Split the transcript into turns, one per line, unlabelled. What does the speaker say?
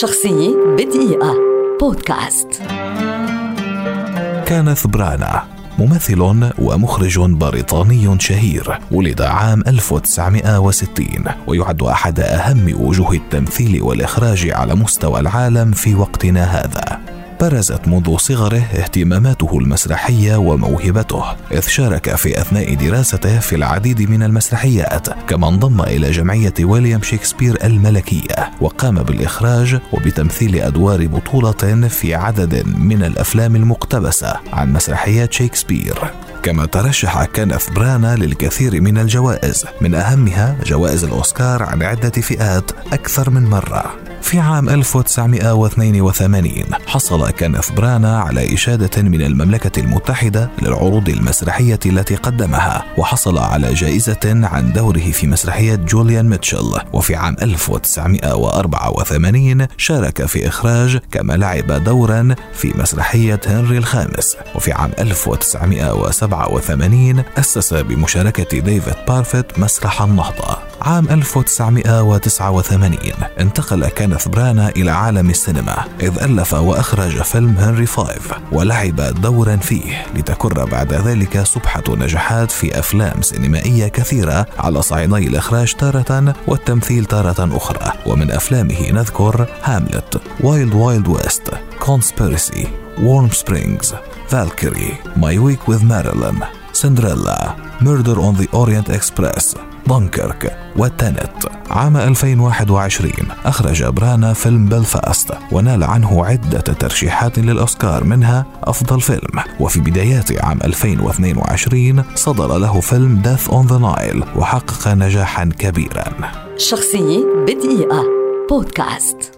شخصية بدقيقة. بودكاست.
كانث برانا ممثل ومخرج بريطاني شهير ولد عام 1960 ويعد أحد أهم وجوه التمثيل والإخراج على مستوى العالم في وقتنا هذا. برزت منذ صغره اهتماماته المسرحية وموهبته إذ شارك في أثناء دراسته في العديد من المسرحيات كما انضم إلى جمعية ويليام شكسبير الملكية وقام بالإخراج وبتمثيل أدوار بطولة في عدد من الأفلام المقتبسة عن مسرحيات شكسبير كما ترشح كينيث برانا للكثير من الجوائز من أهمها جوائز الأوسكار عن عدة فئات أكثر من مرة. في عام 1982 حصل كينيث برانا على إشادة من المملكة المتحدة للعروض المسرحية التي قدمها وحصل على جائزة عن دوره في مسرحية جوليان ميتشل. وفي عام 1984 شارك في إخراج كما لعب دورا في مسرحية هنري الخامس. وفي عام 1987 أسس بمشاركة ديفيد بارفيت مسرح النهضة. عام 1989 انتقل كينيث برانا إلى عالم السينما إذ ألف وأخرج فيلم Henry V ولعب دورا فيه لتكر بعد ذلك سبحة نجاحات في أفلام سينمائية كثيرة على صعيدي الإخراج تارة والتمثيل تارة أخرى. ومن أفلامه نذكر Hamlet Wild Wild West Conspiracy Warm Springs Valkyrie My Week with Marilyn Cinderella Murder on the Orient Express Dunkirk و Tenet عام 2021 أخرج برانا فيلم بلفاست ونال عنه عدة ترشيحات للأوسكار منها أفضل فيلم. وفي بدايات عام 2022 صدر له فيلم Death on the Nile وحقق نجاحا كبيرا.
شخصية بدقيقة. بودكاست.